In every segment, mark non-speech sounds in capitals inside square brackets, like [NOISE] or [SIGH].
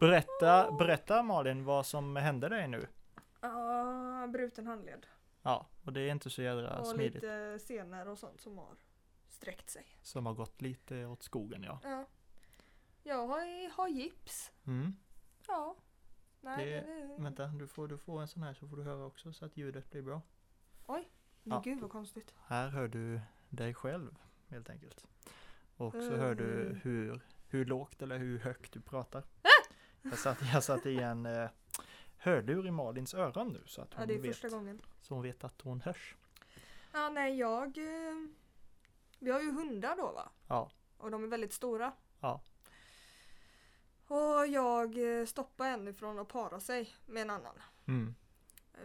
Berätta, berätta Malin vad som hände dig nu. Ja, bruten handled. Ja, och det är inte så jädra och smidigt. lite senor och sånt som har sträckt sig. Som har gått lite åt skogen ja. Ja. Jag har, har gips. Mm. Ja. Nej, Det- det, det, Vänta, du får, du får en sån här så får du höra också så att ljudet blir bra. ja. Gud vad konstigt. Här hör du dig själv helt enkelt. Och så Mm. hör du hur, hur lågt eller hur högt du pratar. Jag satt, jag satt i en eh, hörlur i Malins öron nu så att Ja, hon, är vet, så hon vet att hon hörs. Ja, nej, jag... eh, Vi har ju hundar då va? Ja. Och de är väldigt stora. Ja. Och jag eh, stoppade en ifrån att para sig med en annan. Mm.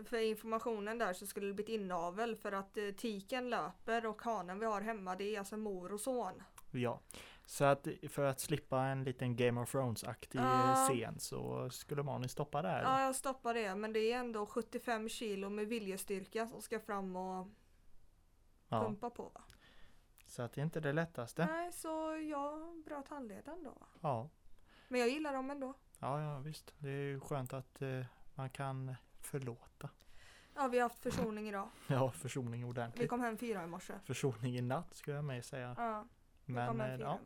För informationen där så skulle det bli ett inavel för att eh, tiken löper och hanen vi har hemma det är alltså mor och son. Ja, så att för att slippa en liten Game of Thrones-aktig Ja. scen så skulle Malin stoppa där. Ja, jag stoppar det men det är ändå 75 kilo med viljestyrka som ska fram och Ja, pumpa på. Så att det är inte det lättaste. Nej, så jag bröt handleden då. Ja, Men jag gillar dem ändå. ja, ja visst. Det är ju skönt att eh, man kan förlåta. Ja, vi har haft försoning idag. [LAUGHS] Ja, försoning Vi ordentligt. kom hem fyra i morse. Försoning i natt skulle jag med säga. Ja, vi Men hem eh, ja,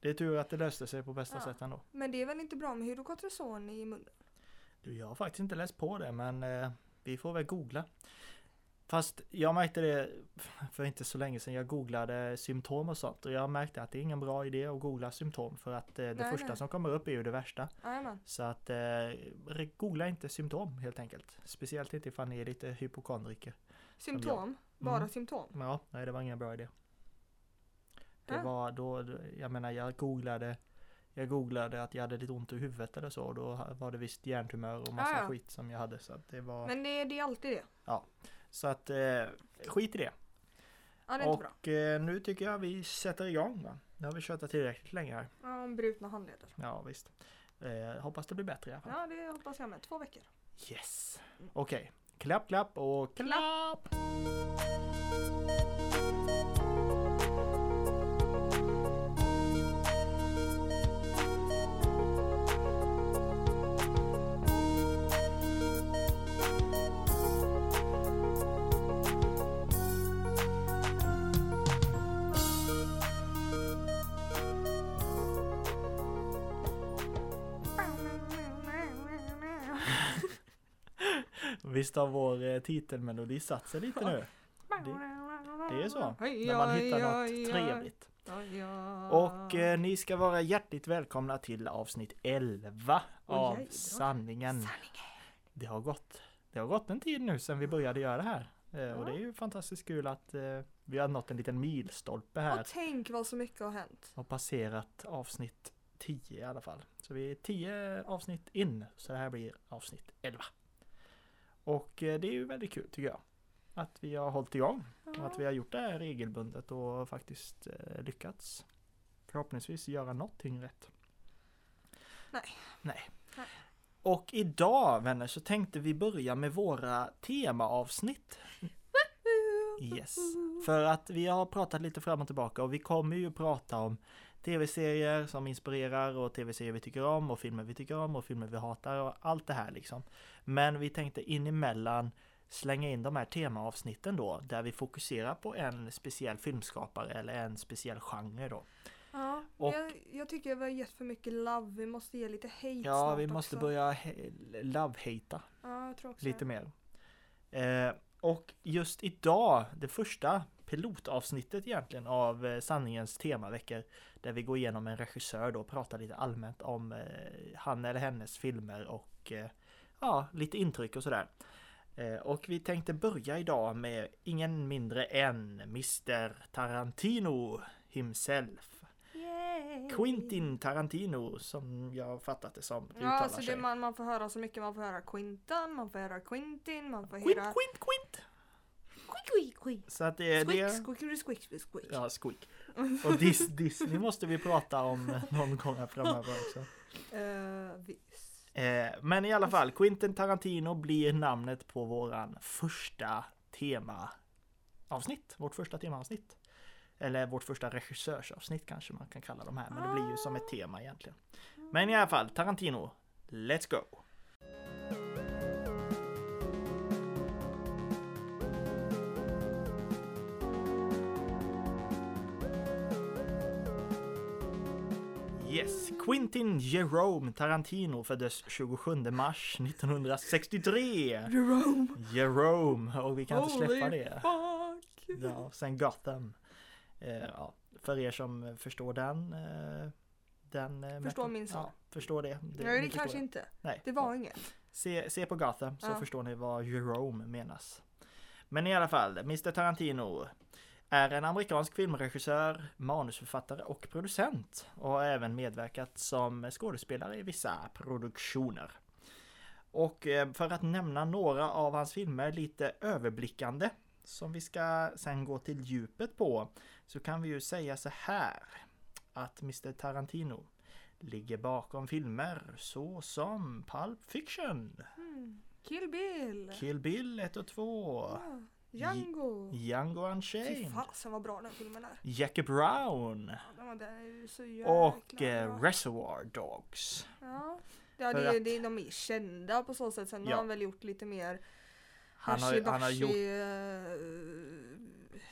det är tur att det löste sig på bästa Ja. sätt ändå. Men det är väl inte bra med hydrokortison i munnen? Du, jag har faktiskt inte läst på det men eh, vi får väl googla. Fast jag märkte det [LAUGHS] för inte så länge sedan. Jag googlade symptom och sånt och jag märkte att det är ingen bra idé att googla symptom för att eh, det Nej, första nej. som kommer upp är ju det värsta. Jajamän. Så att eh, googla inte symptom helt enkelt. Speciellt inte ifall ni är lite hypokondriker. Symptom? Bara Mm. symptom? Ja, nej det var ingen bra idé. Det Äh? var då, jag menar jag googlade jag googlade att jag hade lite ont i huvudet eller så och då var det visst hjärntumör och massa Ah, ja. skit som jag hade så att det var Men det, det är alltid det. Så att eh, skit i det. Ja, det är inte bra. Och eh, nu tycker jag vi sätter igång va. Nu har vi kört tillräckligt länge här. Ja, om brutna handleder. Ja visst. Eh, hoppas det blir bättre i alla fall. Ja, det hoppas jag med. Två veckor. Yes. Okej. Klapp, klapp och klapp! Visst har vår eh, titelmelodi satt sig lite nu? Det är så. När man hittar något trevligt. Och eh, ni ska vara hjärtligt välkomna till avsnitt 11 Oj, av. Sanningen. Det har gått Det har gått en tid nu sedan vi började göra det här. Eh, Och det är ju fantastiskt kul att eh, vi har nått en liten milstolpe här. Och tänk vad så mycket har hänt. Och passerat avsnitt 10 i alla fall. Så vi är 10 avsnitt in. Så det här blir avsnitt 11. Och eh, det är ju väldigt kul tycker jag. Att vi har hållit igång. Och att vi har gjort det här regelbundet och faktiskt eh, lyckats. Förhoppningsvis göra någonting rätt. Nej. Nej. Nej. Och idag vänner så tänkte vi börja med våra temaavsnitt. Yes. För att vi har pratat lite fram och tillbaka och vi kommer ju prata om tv-serier som inspirerar och tv-serier vi tycker om och filmer vi tycker om och filmer vi hatar och allt det här liksom. Men vi tänkte in emellan slänga in de här temaavsnitten då där vi fokuserar på en speciell filmskapare eller en speciell genre då. Ja, Och- jag, jag tycker vi har gett för mycket love. Vi måste ge lite hate Ja, vi måste också. börja love-hata Ja, jag tror också lite mer. Eh, och just idag, det första pilotavsnittet egentligen av eh, sanningens temaveckor där vi går igenom en regissör då och pratar lite allmänt om eh, han eller hennes filmer och eh, ja, lite intryck och sådär. Och vi tänkte börja idag med ingen mindre än Mr Tarantino himself. Yay. Quentin Tarantino som jag fattat det som Ja, alltså det, man, man får höra så mycket. Man får höra Quintan, man får höra Quintin, man får Quint, höra... quint, quint! Squeak, squeak. Så att det, Squeak, det squeak, squeak, squeak, squeak. Ja, squeak. Och Dis, Disney måste vi prata om någon gång här framöver också. [LAUGHS] Eh, visst. Eh, men i alla fall, Quentin Tarantino blir namnet på våran första temaavsnitt. Vårt första temaavsnitt. Eller vårt första regissörsavsnitt kanske man kan kalla de här. Men det blir ju som ett tema egentligen. Men i alla fall, Tarantino. Let's go! Quentin Jerome Tarantino föddes 27 mars 1963. Jerome! Jerome, och vi kan inte släppa Holy det. fuck! Ja, sen Gotham. Eh, ja, för er som förstår den. Eh, den eh, Förstår min son. Ja, förstår det. Nej det ni förstår kanske inte. Nej. Det var inget. Se, se på Gotham så Ja. förstår ni vad Jerome menas. Men i alla fall, Mr Tarantino är en amerikansk filmregissör, manusförfattare och producent och har även medverkat som skådespelare i vissa produktioner. Och eh, för att nämna några av hans filmer lite överblickande som vi ska sen gå till djupet på så kan vi ju säga så här att Mr Tarantino ligger bakom filmer såsom Pulp Fiction, Mm. Kill Bill! Kill Bill 1 och 2, Ja. Django! Django Fy Unchained, fasen vad bra den filmen är. Jackie Brown Ja, den den är ju så jäkla och eh. Reservoir Dogs. Ja, ja det, att- det, de är kända på så sätt. Sen Ja. har han väl gjort lite mer Han har, han har gjort gjort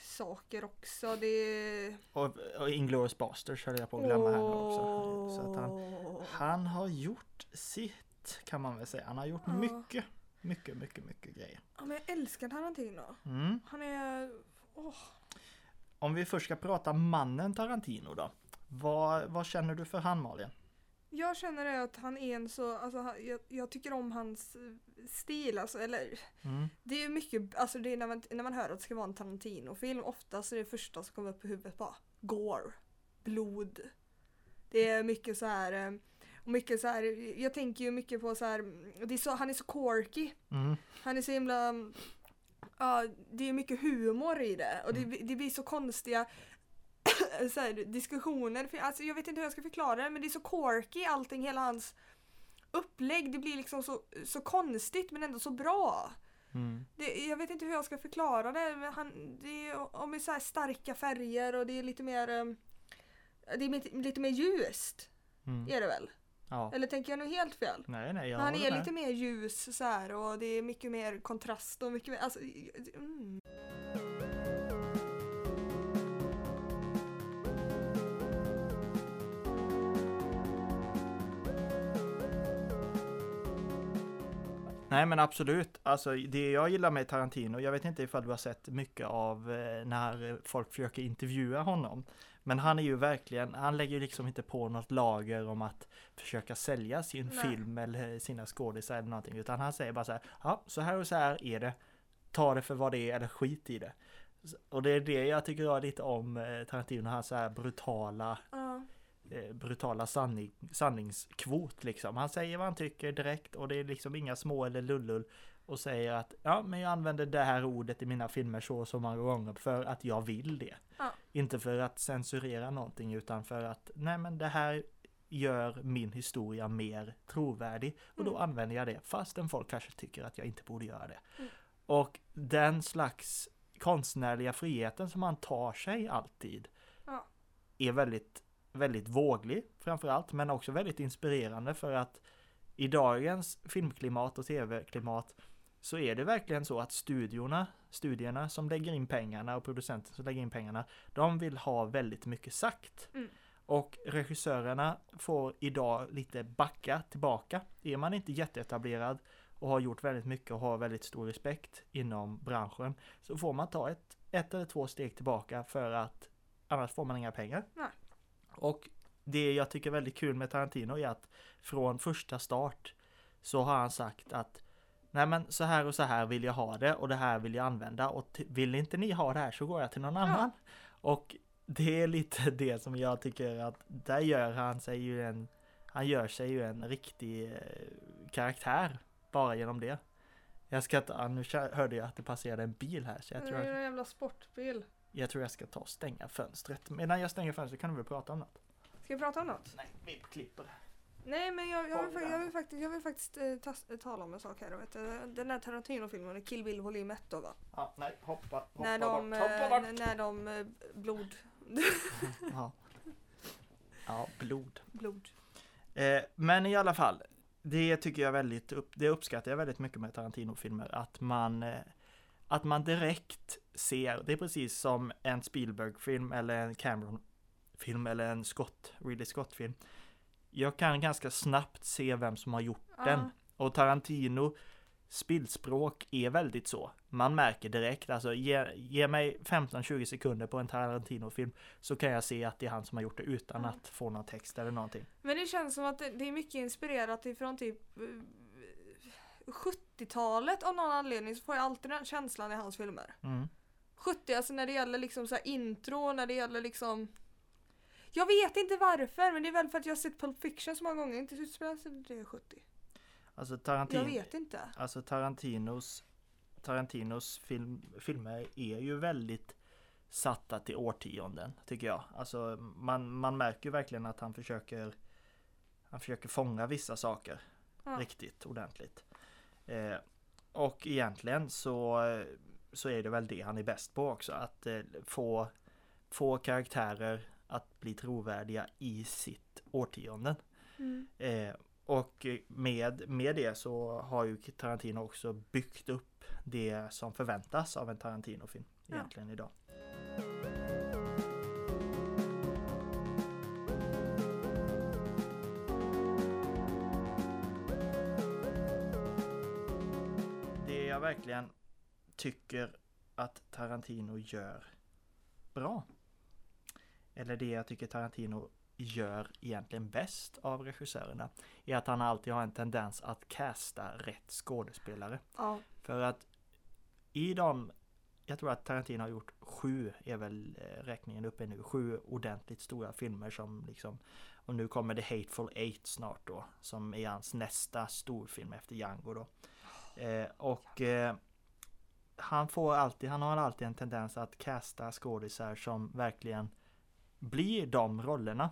saker också. Det och, och Inglourious Basterds höll jag på att glömma här nu också. Så att han, han har gjort sitt kan man väl säga. Han har gjort Ja. mycket, mycket, mycket, mycket grejer. Ja, men jag älskar Tarantino. Mm. Han är... Åh. Om vi först ska prata mannen Tarantino då. Vad, vad känner du för han Malin? Jag känner det att han är en så, alltså jag, jag tycker om hans eh, stil alltså, eller Mm. det är ju mycket, alltså det är när man, när man hör att det ska vara en Tarantino-film, oftast är det första som kommer upp i huvudet bara gore, blod. Det är mycket så här eh, och mycket så här, jag tänker ju mycket på så här, är så, han är så quirky. Mm. Han är så himla, ja det är mycket humor i det och det, det blir så konstiga [COUGHS] så här, diskussioner. För, alltså, jag vet inte hur jag ska förklara det men det är så quirky allting, hela hans upplägg. Det blir liksom så, så konstigt men ändå så bra. Mm. Det, jag vet inte hur jag ska förklara det. Men han, det är om så här starka färger och det är lite mer eh, det är lite, lite mer ljust. Mm. Är det väl? Ja. Eller tänker jag nu helt fel? Nej, nej, jag Men han är med. lite mer ljus så här och det är mycket mer kontrast och mycket mer, alltså, mm. Nej men absolut, alltså det jag gillar med Tarantino, jag vet inte ifall du har sett mycket av eh, när folk försöker intervjua honom. Men han är ju verkligen, han lägger ju liksom inte på något lager om att försöka sälja sin Nej. film eller sina skådisar eller någonting. Utan han säger bara så här, ja så här och så här är det. Ta det för vad det är eller skit i det. Och det är det jag tycker jag lite om eh, Tarantino, hans så här brutala eh, brutala sanning, sanningskvot liksom. Han säger vad han tycker direkt och det är liksom inga små eller lullull och säger att ja, men jag använder det här ordet i mina filmer så och så många gånger för att jag vill det. Ja. Inte för att censurera någonting utan för att nej men det här gör min historia mer trovärdig och då Mm. använder jag det fastän folk kanske tycker att jag inte borde göra det. Mm. Och den slags konstnärliga friheten som han tar sig alltid Ja. är väldigt, väldigt våglig framförallt men också väldigt inspirerande för att i dagens filmklimat och tv-klimat så är det verkligen så att studiorna, studierna som lägger in pengarna och producenten som lägger in pengarna, de vill ha väldigt mycket sagt. Mm. Och regissörerna får idag lite backa tillbaka. Är man inte jätteetablerad och har gjort väldigt mycket och har väldigt stor respekt inom branschen så får man ta ett, ett eller två steg tillbaka för att annars får man inga pengar. Nej. Och det jag tycker är väldigt kul med Tarantino är att från första start så har han sagt att Nej men så här och så här vill jag ha det och det här vill jag använda och vill inte ni ha det här så går jag till någon annan. Och det är lite [LAUGHS] det som jag tycker att där gör han sig ju en Han gör sig ju en riktig eh, karaktär bara genom det. Jag ska ta, nu hörde jag att det passerade en bil här så jag Det är en jävla sportbil. jag tror jag ska ta och stänga fönstret. Medan jag stänger fönstret kan du väl prata om något? Ska vi prata om något? Nej, vi klipper. Nej men jag, jag, vill, jag, vill faktiskt, jag vill faktiskt eh, tas, eh, tala om en sak här. Vet du. Den där Tarantino-filmen, Kill Bill volym 1 då va? Ja, nej, hoppa, hoppa när de, bort, eh, hoppa bort. när, när de eh, blod, [LAUGHS] Ja. ja, blod. blod. Eh, men i alla fall. det tycker jag väldigt, upp, det uppskattar jag väldigt mycket med Tarantino-filmer, att man eh, att man direkt ser, det är precis som en Spielberg-film eller en Cameron-film eller en Scott, Ridley Scott-film. Jag kan ganska snabbt se vem som har gjort Ja. den. Och Tarantino bildspråk är väldigt så. Man märker direkt, alltså ge, ge mig 15-20 sekunder på en Tarantino-film så kan jag se att det är han som har gjort det utan Ja. att få någon text eller någonting. Men det känns som att det, är mycket inspirerat ifrån typ eh, 70-talet av någon anledning så får jag alltid den känslan i hans filmer. Mm. 70, alltså när det gäller liksom så här intro, när det gäller liksom Jag vet inte varför men det är väl för att jag har sett Pulp Fiction så många gånger, inte utspelar sig det 70. Alltså Jag Tarantino, vet inte. alltså Tarantinos, Tarantinos film, filmer är ju väldigt satta till årtionden tycker jag. Alltså man, man märker verkligen att han försöker han försöker fånga vissa saker Ja. riktigt ordentligt. Eh, och egentligen så, så är det väl det han är bäst på också. Att eh, få, få karaktärer att bli trovärdiga i sitt årtionde. Mm. Eh, och med, med det så har ju Tarantino också byggt upp det som förväntas av en Tarantino-film Ja. egentligen idag. Det jag verkligen tycker att Tarantino gör bra. Eller det jag tycker Tarantino gör egentligen bäst av regissörerna. Är att han alltid har en tendens att casta rätt skådespelare. Ja. För att i de, jag tror att Tarantino har gjort sju, är väl eh, räkningen uppe nu, sju ordentligt stora filmer som liksom och nu kommer The Hateful Eight snart då som är hans nästa storfilm efter Django då. Eh, och eh, han får alltid, han har alltid en tendens att casta skådisar som verkligen blir de rollerna.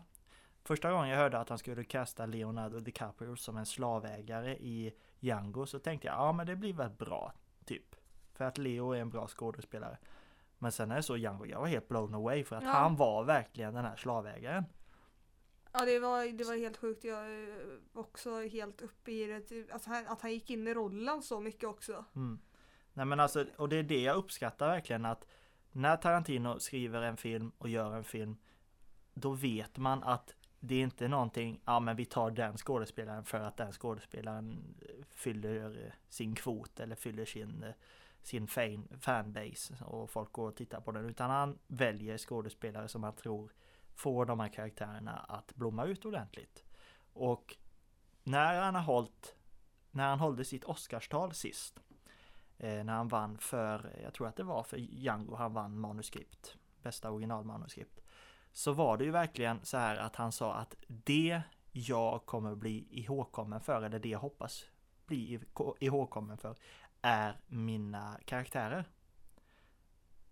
Första gången jag hörde att han skulle casta Leonardo DiCaprio som en slavägare i Django så tänkte jag ja men det blir väl bra typ. För att Leo är en bra skådespelare. Men sen när jag såg Django jag var helt blown away för att Ja. han var verkligen den här slavägaren. Ja det var, det var helt sjukt. Jag är också helt uppe i det. Alltså, han, att han gick in i rollen så mycket också. Mm. Nej men alltså, och det är det jag uppskattar verkligen att när Tarantino skriver en film och gör en film då vet man att det är inte någonting, ja men vi tar den skådespelaren för att den skådespelaren eh, fyller eh, sin kvot eller fyller sin, eh, sin fan, fanbase och folk går och tittar på den. Utan han väljer skådespelare som han tror får de här karaktärerna att blomma ut ordentligt. Och när han har hållit, när han hållde sitt Oscarstal sist eh, när han vann för, jag tror att det var för Django han vann manuskript, bästa originalmanuskript. Så var det ju verkligen så här att han sa att det jag kommer bli ihågkommen för, eller det jag hoppas bli ihågkommen för, är mina karaktärer.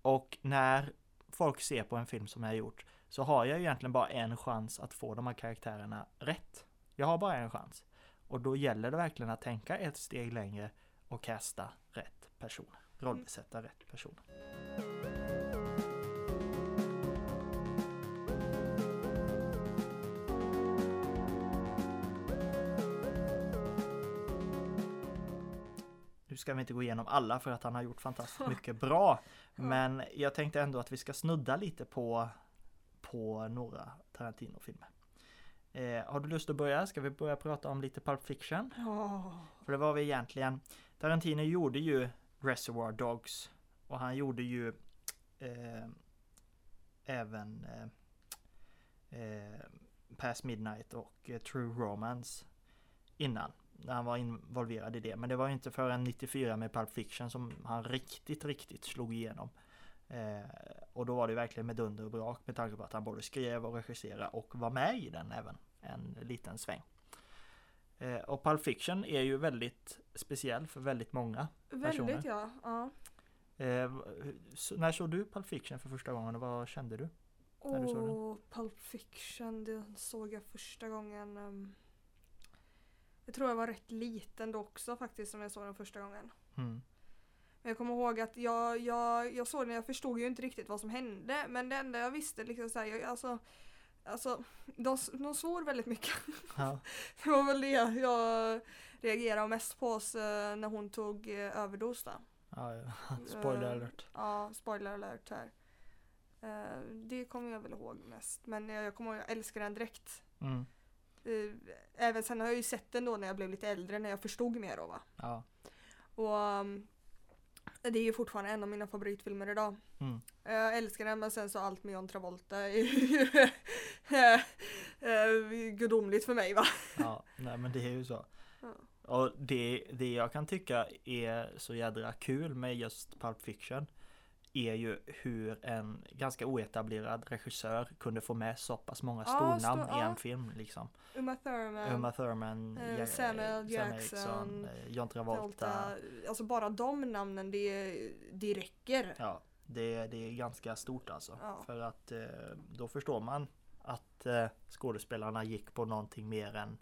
Och när folk ser på en film som jag har gjort så har jag egentligen bara en chans att få de här karaktärerna rätt. Jag har bara en chans. Och då gäller det verkligen att tänka ett steg längre och casta rätt personer. Rollbesätta rätt personer. Nu ska vi inte gå igenom alla för att han har gjort fantastiskt mycket bra. Men jag tänkte ändå att vi ska snudda lite på, på några Tarantino-filmer. Eh, har du lust att börja? Ska vi börja prata om lite Pulp Fiction? Ja. För det var vi egentligen Tarantino gjorde ju Reservoir Dogs och han gjorde ju eh, även eh, eh, Past Midnight och eh, True Romance innan. När han var involverad i det. Men det var inte förrän 94 med Pulp Fiction som han riktigt, riktigt slog igenom. Eh, och då var det verkligen med dunder och brak med tanke på att han både skrev och regisserade och var med i den även en liten sväng. Eh, och Pulp Fiction är ju väldigt speciell för väldigt många. Personer. Väldigt ja. ja. Eh, så, när såg du Pulp Fiction för första gången och vad kände du? Åh, Pulp Fiction, den såg jag första gången. ehm, jag tror jag var rätt liten då också faktiskt som jag såg den första gången. Mm. Men jag kommer ihåg att jag, jag, jag såg den, jag förstod ju inte riktigt vad som hände. Men det enda jag visste liksom jag, alltså alltså de, de svor väldigt mycket. Ja. [LAUGHS] Det var väl det jag reagerade mest på så, när hon tog eh, överdos då. Ja, ja. Spoiler Eh, alert. Ja, spoiler alert här. Eh, det kommer jag väl ihåg mest. Men jag, jag kommer ihåg, jag älskar den direkt. Mm. Eh, även sen har jag ju sett den då när jag blev lite äldre, när jag förstod mer då va. Ja. Och um, det är ju fortfarande en av mina favoritfilmer idag. Mm. Jag älskar den men sen så allt med John Travolta är ju [LAUGHS] eh, eh, gudomligt för mig va. ja. Nej men det är ju så. Ja. Och det, det jag kan tycka är så jädra kul med just Pulp Fiction är ju hur en ganska oetablerad regissör kunde få med så pass många Ja, stornamn stor- i ja. en film liksom. Uma Thurman, Uma Thurman, eh, Ja- Samuel Jackson, eh, John Travolta. Alltså bara de namnen det, det räcker. Ja, det, det är ganska stort alltså. Ja. För att eh, då förstår man att eh, skådespelarna gick på någonting mer än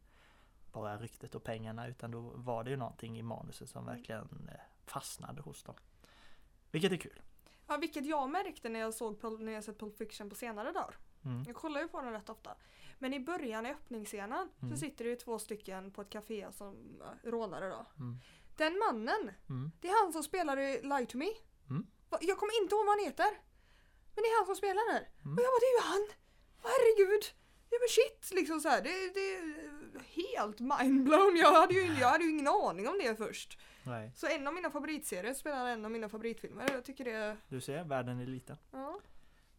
bara ryktet och pengarna utan då var det ju någonting i manuset som Mm. verkligen eh, fastnade hos dem. Vilket är kul. Ja, vilket jag märkte när jag såg när jag sett Pulp Fiction på senare dagar. Mm. Jag kollar ju på den rätt ofta. Men i början i öppningsscenen Mm. så sitter det ju två stycken på ett café som rånare då. Mm. Den mannen, Mm. det är han som spelar i Lie to Me. Mm. Jag kommer inte ihåg vad han heter. Men det är han som spelar där. Mm. Och jag bara, det är ju han! Herregud! Ja men shit liksom så här. Det, det är helt mindblown. Jag hade, ju, jag hade ju ingen aning om det först. Nej, Så en av mina favoritserier spelar en av mina favoritfilmer. Jag tycker det, du ser, världen är liten. ja.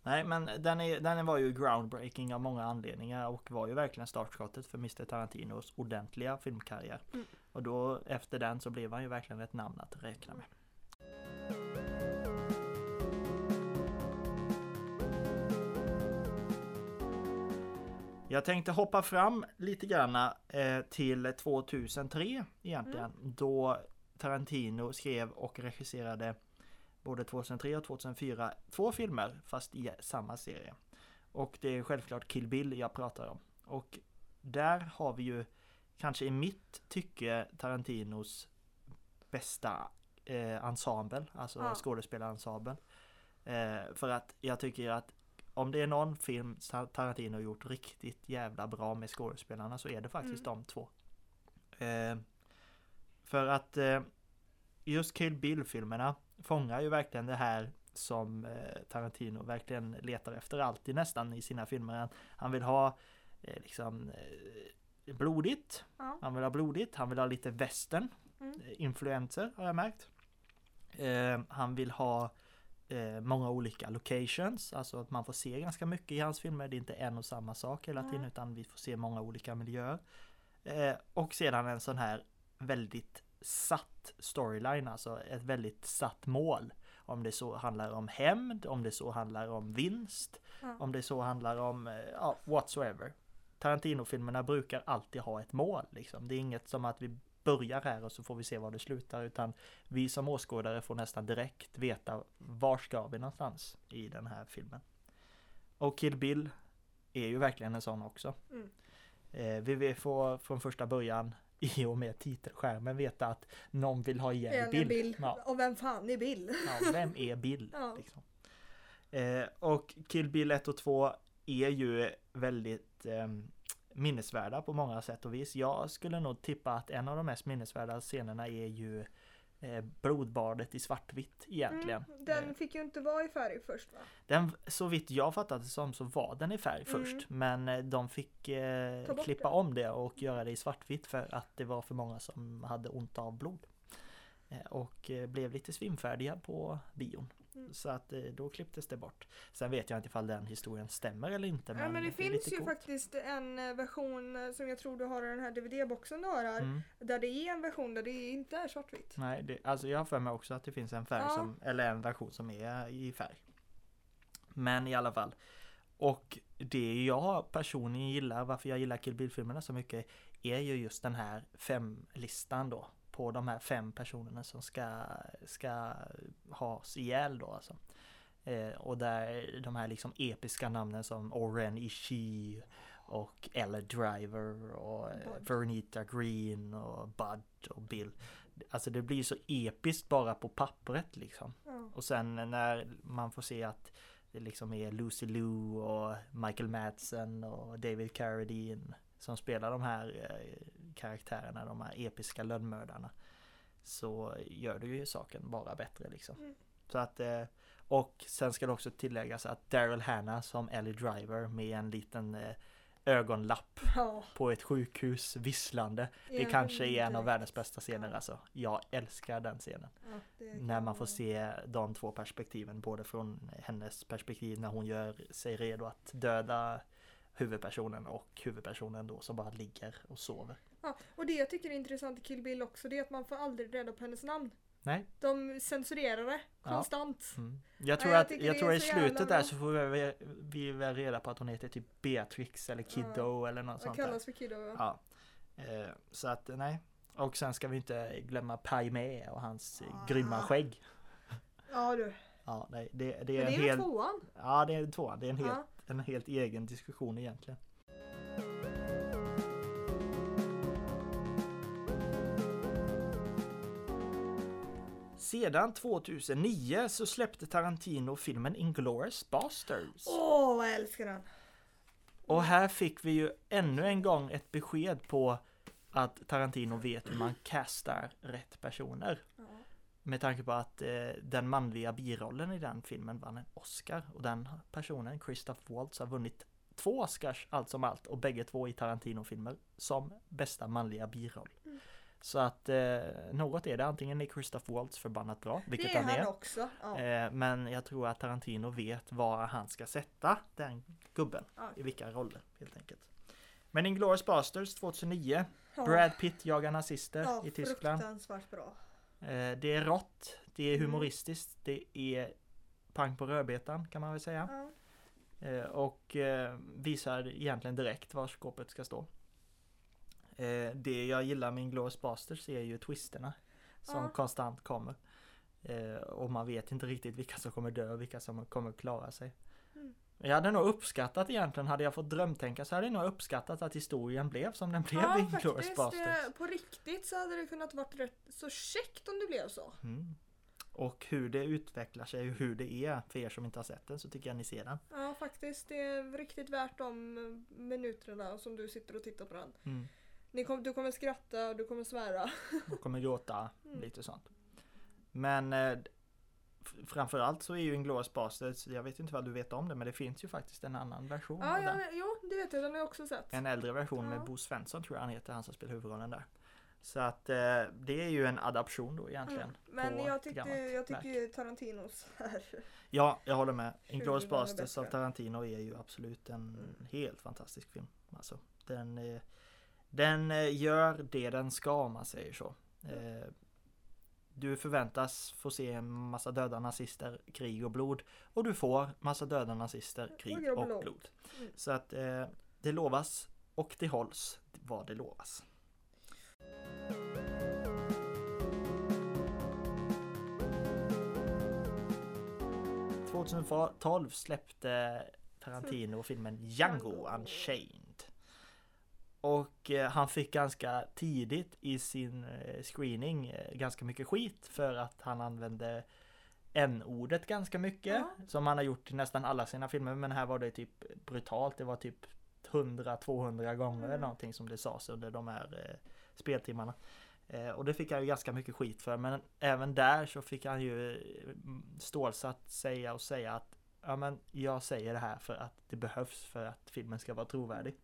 Nej men den, är, den var ju groundbreaking av många anledningar och var ju verkligen startskottet för Mr Tarantinos ordentliga filmkarriär. Mm. Och då efter den så blev han ju verkligen ett namn att räkna med. Jag tänkte hoppa fram lite granna eh, till 2003 egentligen. Då Tarantino skrev och regisserade både 2003 och 2004 två filmer fast i samma serie. Och det är självklart Kill Bill jag pratar om. Och där har vi ju kanske i mitt tycke Tarantinos bästa eh, ensemble, alltså Ja. skådespelarensemble. Eh, för att jag tycker att om det är någon film Tarantino gjort riktigt jävla bra med skådespelarna så är det faktiskt Mm. de två. Eh, för att eh, just Kill Bill-filmerna fångar ju verkligen det här som eh, Tarantino verkligen letar efter alltid nästan i sina filmer. Han, vill ha eh, liksom eh, blodigt, Ja. han vill ha blodigt, han vill ha lite western Mm. eh, influenser har jag märkt. Eh, han vill ha många olika locations, alltså att man får se ganska mycket i hans filmer. Det är inte en och samma sak hela tiden Nej. utan vi får se många olika miljöer. Och sedan en sån här väldigt satt storyline, alltså ett väldigt satt mål. Om det så handlar om hämnd, om det så handlar om vinst, Ja. om det så handlar om, eh, ja, whatsoever. Tarantino-filmerna brukar alltid ha ett mål liksom. Det är inget som att vi börjar här och så får vi se var det slutar utan vi som åskådare får nästan direkt veta var ska vi någonstans i den här filmen. Och Kill Bill är ju verkligen en sån också. Mm. Eh, vi får från första början [LAUGHS] i och med titelskärmen veta att någon vill ha ihjäl En Bill. Bill. Ja. Och vem fan är Bill? Ja, vem är [LAUGHS] Bill? Ja. Liksom. Eh, och Kill Bill 1 och 2 är ju väldigt eh, minnesvärda på många sätt och vis. Jag skulle nog tippa att en av de mest minnesvärda scenerna är ju blodbadet i svartvitt egentligen. Mm, den Eh, fick ju inte vara i färg först va? den, så vitt jag fattat det som så var den i färg Mm. först. Men eh, de fick eh, klippa det. om det och göra det i svartvitt för att det var för många som hade ont av blod. Eh, och eh, blev lite svimfärdiga på bion. Mm. Så att eh, då klipptes det bort. Sen vet jag inte ifall den historien stämmer eller inte. Men, ja, men det, är finns ju coolt. faktiskt en eh, version eh, som jag tror du har i den här DVD-boxen du har här. Mm. Där det är en version där det inte är svartvitt. Nej, det, alltså jag har för mig också att det finns en färg Ja. som, eller en version som är i färg. Men i alla fall. Och det jag personligen gillar, varför jag gillar Kill Bill-filmerna så mycket, är ju just den här fem-listan då. På de här fem personerna som ska, ska has ihjäl då alltså. Eh, och där de här liksom episka namnen som Oren Ishii och Ella Driver och eh, Bud. Vernita Green och Bud och Bill. Alltså det blir så episkt bara på pappret liksom. Ja. Och sen när man får se att det liksom är Lucy Liu och Michael Madsen och David Carradine som spelar de här eh, karaktärerna, de här episka lönnmördarna. Så gör det ju saken bara bättre liksom. Mm. Så att eh, och sen ska det också tilläggas att Daryl Hannah som Ellie Driver med en liten eh, ögonlapp Ja, på ett sjukhus visslande. Det ja, kanske är en av världens bästa scener Ja. alltså. Jag älskar den scenen. När man får se de två perspektiven, både från hennes perspektiv när hon gör sig redo att döda huvudpersonen och huvudpersonen då som bara ligger och sover. Ja, och det jag tycker är intressant i Kill Bill också det är att man får aldrig reda på hennes namn. Nej. De censurerar det Ja. konstant. Mm. Jag tror jag att, jag det tror i slutet där så får vi, vi väl reda på att hon heter typ Beatrix eller Kiddo eller något Det sånt där. kallas för Kiddo. Ja. Ja. Eh, så att nej. Och sen ska vi inte glömma Pai Mei och hans Ah. grymma skägg. ja du. Ja, nej, det, det Men är det en är hel... tvåan. Ja, det är tvåan. Det är en helt, Ja. En helt egen diskussion egentligen. Sedan 2009 så släppte Tarantino filmen Inglourious Basterds. Åh, vad jag älskar den. Och här fick vi ju ännu en gång ett besked på att Tarantino vet hur man castar rätt personer. Med tanke på att eh, den manliga birollen i den filmen vann en Oscar och den personen, Christoph Waltz, har vunnit två Oscars allt som allt och bägge två i Tarantino-filmer som bästa manliga biroll. Mm. Så att eh, något är det, antingen är Christoph Waltz förbannat bra, vilket det är han han är. också. Ja. Eh, men jag tror att Tarantino vet var han ska sätta den gubben Ja. i vilka roller helt enkelt. Men Inglourious Basterds 2009, Ja. Brad Pitt jagar nazister i Tyskland. Fruktansvärt bra. Eh, det är rått, det är Mm. humoristiskt, det är pang på rödbetan kan man väl säga. Eh, och eh, visar egentligen direkt var skåpet ska stå. Det jag gillar med Inglourious Basterds är ju twisterna som Ja. konstant kommer. Och man vet inte riktigt vilka som kommer dö och vilka som kommer klara sig. Jag hade nog uppskattat egentligen, hade jag fått drömtänka så hade jag nog uppskattat att historien blev som den blev i Ja, Inglourious faktiskt. Basterds. På riktigt så hade det kunnat varit rätt så käckt om det blev så. Mm. Och hur det utvecklar sig och hur det är för er som inte har sett den så tycker jag ni ser den. Ja, faktiskt. Det är riktigt värt de eh, minuterna som du sitter och tittar på den. Mm. Kom, du kommer skratta och du kommer svära. Och kommer gråta, [LAUGHS] Mm. lite sånt. Men eh, framförallt så är ju Inglourious Basterds, jag vet inte vad du vet om det men det finns ju faktiskt en annan version Ja, av ja, den. jo, det vet jag. Den har jag också sett. En äldre version med Ja. Bo Svensson tror jag han heter, han som spelar huvudrollen där. Så att eh, det är ju en adaption då egentligen. Mm. Men jag tyckte, jag tycker ju Tarantinos här. Ja, jag håller med. Inglourious Basterds av. Tarantino är ju absolut en Mm. helt fantastisk film. Alltså, den, eh, den eh, gör det den ska om man säger så. Eh, Du förväntas få se en massa döda nazister, krig och blod. Och du får massa döda nazister, krig och blod. Mm. Så att eh, det lovas och det hålls vad det lovas. ...2012 släppte Tarantino filmen Django. Unchained. Och eh, han fick ganska tidigt i sin eh, screening eh, ganska mycket skit för att han använde n-ordet ganska mycket. Ja. Som han har gjort i nästan alla sina filmer men här var det typ brutalt. Det var typ 100-200 gånger eller Mm. någonting som det sades under de här eh, speltimmarna. Eh, och det fick han ju ganska mycket skit för men även där så fick han ju stålsatt säga och säga att ja men jag säger det här för att det behövs för att filmen ska vara trovärdig.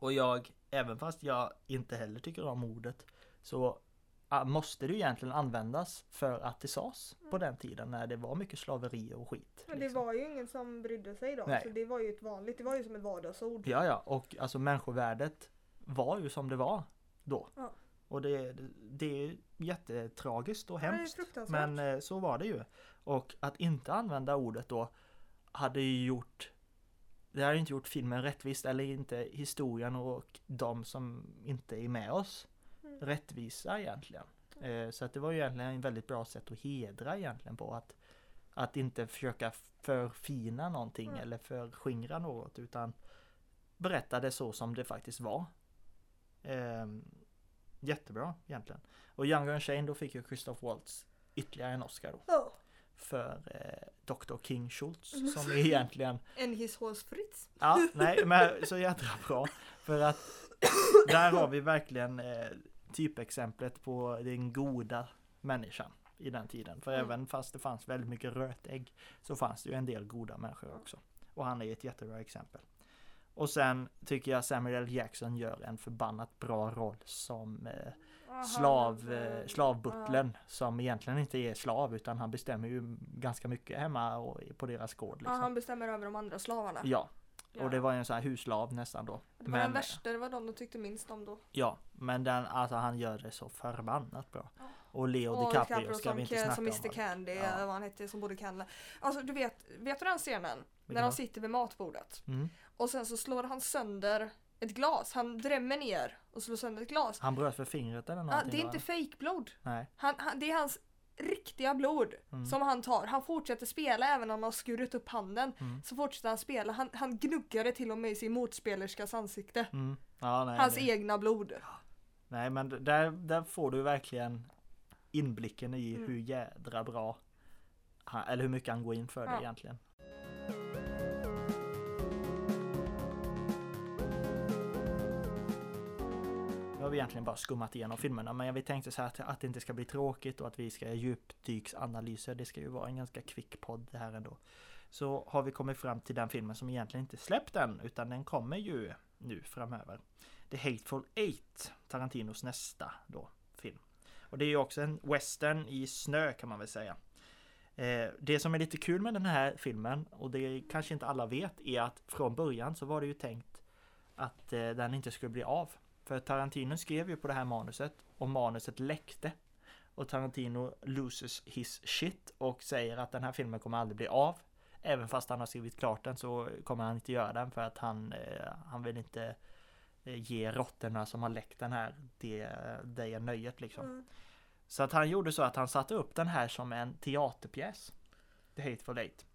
Och jag, även fast jag inte heller tycker om ordet så ah, måste det ju egentligen användas för att det sades på den tiden när det var mycket slaveri och skit. Men det liksom. var ju ingen som brydde sig då. Nej. Så det var ju ett vanligt, det var ju som ett vardagsord. Ja, ja, och alltså människovärdet var ju som det var då. Ja. Och det, det är jättetragiskt och Ja, hemskt. fruktansvärt. Men eh, så var det ju. Och att inte använda ordet då hade ju gjort det hade inte gjort filmen rättvist eller inte historien och de som inte är med oss Mm. rättvisa egentligen. Eh, så att det var ju egentligen en väldigt bra sätt att hedra egentligen på att att inte försöka förfina någonting Mm. eller förskingra något utan berätta det så som det faktiskt var. Ehm, jättebra egentligen. Och Younger and Shane då fick ju Christoph Waltz ytterligare en Oscar då. Ja. För eh, Dr. King Schultz som är egentligen [LAUGHS] En his horse Fritz. Ja, [LAUGHS] nej, men så jädra bra. För att där har vi verkligen eh, typexemplet på den goda människan i den tiden. För Mm. även fast det fanns väldigt mycket rötägg så fanns det ju en del goda människor också. Och han är ett jättebra exempel. Och sen tycker jag Samuel L. Jackson gör en förbannat bra roll som eh, slav, eh, slavbutlern som egentligen inte är slav utan han bestämmer ju ganska mycket hemma och på deras gård. Ja, Liksom. han bestämmer över de andra slavarna. Ja, Ja. och det var ju en sån här huslav nästan då. det var den men- värsta, det var de de tyckte minst om då. Ja, men den, alltså han gör det så förbannat bra. Ja. Och Leo Och DiCaprio ska som, vi inte snacka som om. Mr Candy, Ja. eller vad han hette, som bodde i Canada. Alltså du vet, vet du den scenen? När han sitter vid matbordet. Mm. Och sen så slår han sönder ett glas. Han drämmer ner och slår sönder ett glas. Han bröt för fingret eller någonting. det är inte fejkblod. Han, han, det är hans riktiga blod Mm. som han tar. Han fortsätter spela även om han har skurit upp handen. Mm. Så fortsätter han spela. Han, han gnuggar det till och med i sin motspelerskas ansikte. Mm. Ja, nej, Hans det, egna blod. nej, men där, där får du verkligen inblicken i Mm. hur jädra bra eller hur mycket han går in för det Ja. egentligen. Har vi egentligen bara skummat igenom filmerna men vi tänkte så här att, att det inte ska bli tråkigt och att vi ska göra djupdyksanalyser. Det ska ju vara en ganska kvick podd det här ändå. Så har vi kommit fram till den filmen som egentligen inte släppt än utan den kommer ju nu framöver. The Hateful Eight, Tarantinos nästa då film. Och det är ju också en western i snö kan man väl säga. Eh, det som är lite kul med den här filmen och det kanske inte alla vet är att från början så var det ju tänkt att eh, den inte skulle bli av. För Tarantino skrev ju på det här manuset och manuset läckte. Och Tarantino loses his shit och säger att den här filmen kommer aldrig bli av. Även fast han har skrivit klart den så kommer han inte göra den för att han, eh, han vill inte eh, ge råttorna som har läckt den här det, det nöjet liksom. Mm. Så att han gjorde så att han satte upp den här som en teaterpjäs. The Hateful Eight.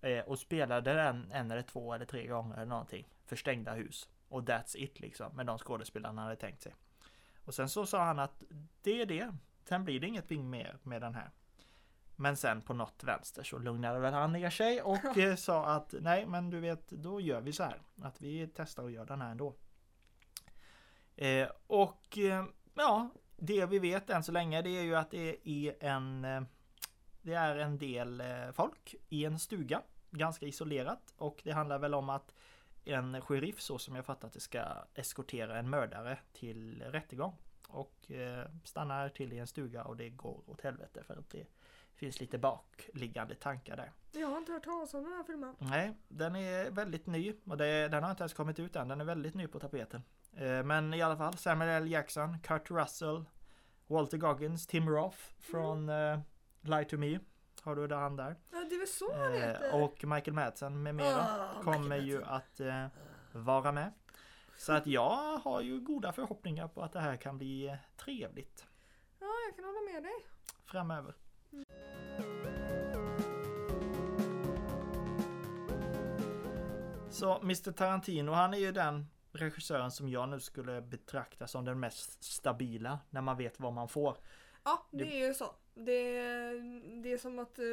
Eh, och spelade den en eller två eller tre gånger eller någonting. För stängda hus. Och that's it liksom. Med de skådespelarna han hade tänkt sig. Och sen så sa han att det är det. Sen blir det ingenting mer med den här. Men sen på något vänster så lugnade väl han ner sig och [LAUGHS] eh, sa att nej men du vet då gör vi så här. Att vi testar och gör den här ändå. Eh, och eh, ja, det vi vet än så länge det är ju att det är en eh, Det är en del eh, folk i en stuga Ganska isolerat och det handlar väl om att En sheriff så som jag fattat det ska eskortera en mördare till rättegång Och eh, stannar till i en stuga och det går åt helvete för att det Finns lite bakliggande tankar där Jag har inte hört talas om den här filmen. Nej, den är väldigt ny och det, den har inte ens kommit ut än. Den är väldigt ny på tapeten. Eh, Men i alla fall Samuel L. Jackson, Kurt Russell, Walter Goggins, Tim Roth från eh, Lie to Me. Har du där han där. Ja, det är väl så han heter? Eh, och Michael Madsen med mera Ah, kommer ju att eh, vara med. Så att jag har ju goda förhoppningar på att det här kan bli eh, trevligt Ja, jag kan hålla med dig. framöver. Så Mr Tarantino han är ju den regissören som jag nu skulle betrakta som den mest stabila när man vet vad man får. Ja, det Det- är ju så. Det, det är som att eh,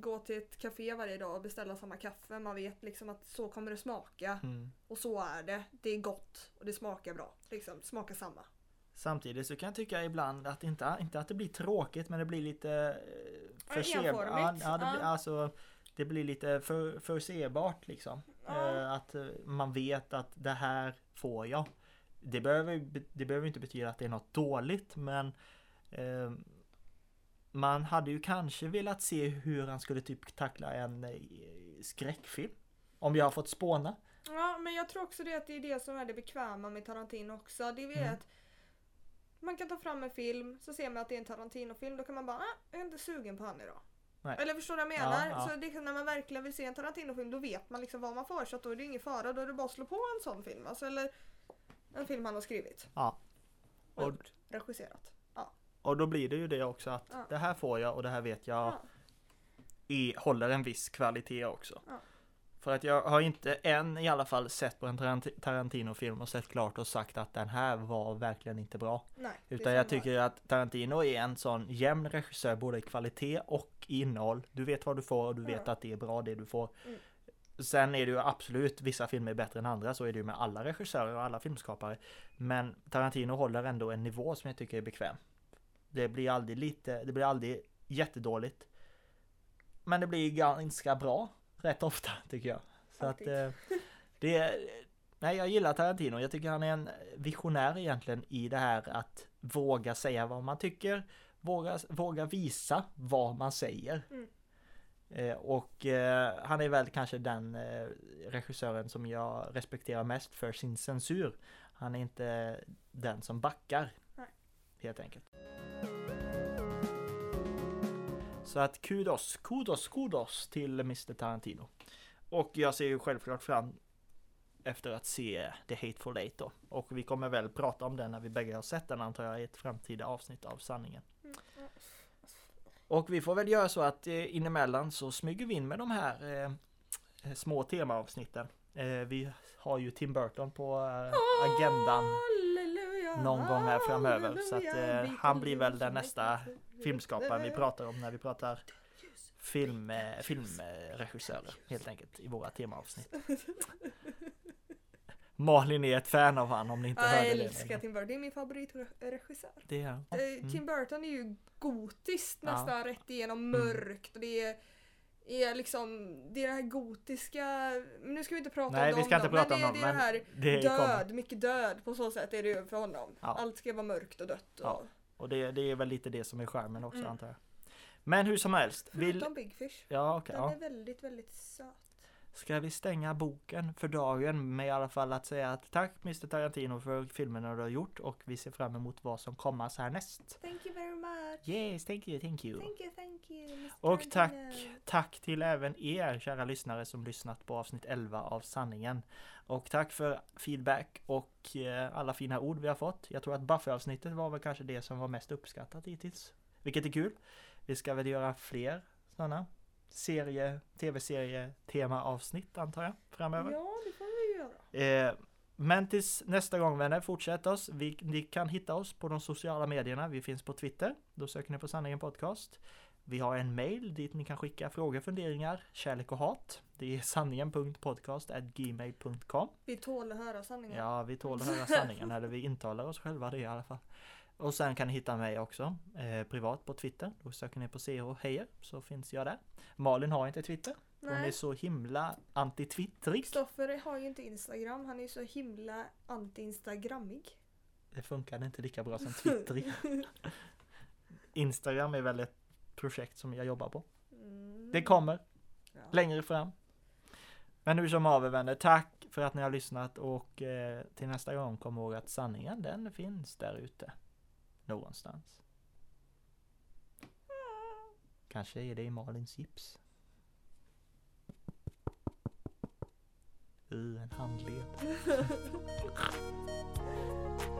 gå till ett café varje dag och beställa samma kaffe. Man vet liksom att så kommer det smaka. Mm. Och så är det. Det är gott och det smakar bra. Liksom, smakar samma. Samtidigt så kan jag tycka ibland att inte, inte att det blir tråkigt men det blir lite eh, Ja, förse- enformigt. Ja, ja, det, blir, alltså, det blir lite för, förutsägbart liksom. Ja. Eh, att eh, man vet att det här får jag. Det behöver, det behöver inte betyda att det är något dåligt men man hade ju kanske velat se hur han skulle typ tackla en eh, skräckfilm. Om jag har fått spåna. Ja, men jag tror också det att det är det som är det bekväma med Tarantino också. Det är Mm. att man kan ta fram en film, så ser man att det är en Tarantino-film, då kan man bara ah, jag är inte sugen på han idag. Nej. Eller förstår du vad jag menar? Ja, ja. Så det, är när man verkligen vill se en Tarantino-film då vet man liksom vad man får så då är det ingen fara. Då är det bara att slå på en sån film. Alltså, eller en film han har skrivit. Ja. Och Och, regisserat. Och då blir det ju det också att Ja. det här får jag och det här vet jag Ja. i, håller en viss kvalitet också. Ja. För att jag har inte än i alla fall sett på en Tarant- Tarantino-film och sett klart och sagt att den här var verkligen inte bra. Nej, Utan jag tycker att Tarantino är en sån jämn regissör både i kvalitet och i innehåll. Du vet vad du får och du vet att det är bra det du får. Mm. Sen är det ju absolut vissa filmer bättre än andra, så är det ju med alla regissörer och alla filmskapare. Men Tarantino håller ändå en nivå som jag tycker är bekväm. Det blir aldrig lite, det blir aldrig jättedåligt. Men det blir ganska bra rätt ofta [LAUGHS] tycker jag. Så att eh, det är, nej jag gillar Tarantino. Jag tycker han är en visionär egentligen i det här att våga säga vad man tycker. Våga, våga visa vad man säger. Mm. Eh, och eh, han är väl kanske den eh, regissören som jag respekterar mest för sin censur. Han är inte den som backar. Nej. Helt enkelt. Så att kudos, kudos, kudos till Mr Tarantino. Och jag ser ju självklart fram efter att se The Hateful Eight då. Och vi kommer väl prata om den när vi bägge har sett den antar jag i ett framtida avsnitt av sanningen. Och vi får väl göra så att eh, inemellan så smyger vi in med de här eh, eh, små temaavsnitten. Eh, vi har ju Tim Burton på eh, agendan någon gång här framöver, så att, eh, han blir väl den nästa. Filmskaparen vi pratar om när vi pratar film, eh, filmregissörer helt enkelt i våra temaavsnitt. Malin är ett fan av han om ni inte Ja, hörde jag det. älskar Tim Burton, det är min favoritregissör. Det är han. Eh, Mm. Tim Burton är ju gotiskt Ja. nästan rätt igenom Mm. mörkt och det är, är liksom, det är det här gotiska, men nu ska vi inte prata Nej, om vi dem ska inte prata men om det, dem, det är det här Det kommer. död, mycket död på så sätt är det ju för honom. Ja. Allt ska vara mörkt och dött. Och, Ja. Och det, det är väl lite det som är skärmen också Mm. antar jag. Men hur som helst. Vill... Förutom Big Fish. Ja, okej. Den ja. är väldigt, väldigt söt. Ska vi stänga boken för dagen med i alla fall att säga att tack Mr Tarantino för filmerna du har gjort och vi ser fram emot vad som kommas härnäst. Thank you very much. Yes, thank you, thank you. Thank you, thank you. Mr. Och tack, tack till även er kära lyssnare som lyssnat på avsnitt 11 av Sanningen. Och tack för feedback och eh, alla fina ord vi har fått. Jag tror att Buffy-avsnittet var väl kanske det som var mest uppskattat hittills. Vilket är kul. Vi ska väl göra fler sådana serie, tv-serie, temaavsnitt antar jag framöver. Ja, det får vi göra. Eh, men tills nästa gång vänner, fortsätt oss. Vi, ni kan hitta oss på de sociala medierna. Vi finns på Twitter. Då söker ni på Sanningen Podcast. Vi har en mail dit ni kan skicka frågor, funderingar, kärlek och hat. Det är sanningen.podcast.gmail.com Vi tål att höra sanningen. Ja, vi tål att höra sanningen, eller vi intalar oss själva det i alla fall. Och sen kan ni hitta mig också eh, privat på Twitter. Då söker ni på CH Heijer så finns jag där. Malin har inte Twitter. Hon är Nej. så himla anti-twittrig. Kristoffer har ju inte Instagram. Han är ju så himla anti-instagrammig. Det funkade inte lika bra som Twitter. [LAUGHS] Instagram är väl ett projekt som jag jobbar på. Mm. Det kommer Ja. längre fram. Men hur som haver vänner, tack för att ni har lyssnat och eh, till nästa gång kom ihåg att sanningen den finns där ute någonstans. Kanske är det i Malins gips. I en handled.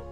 [LAUGHS]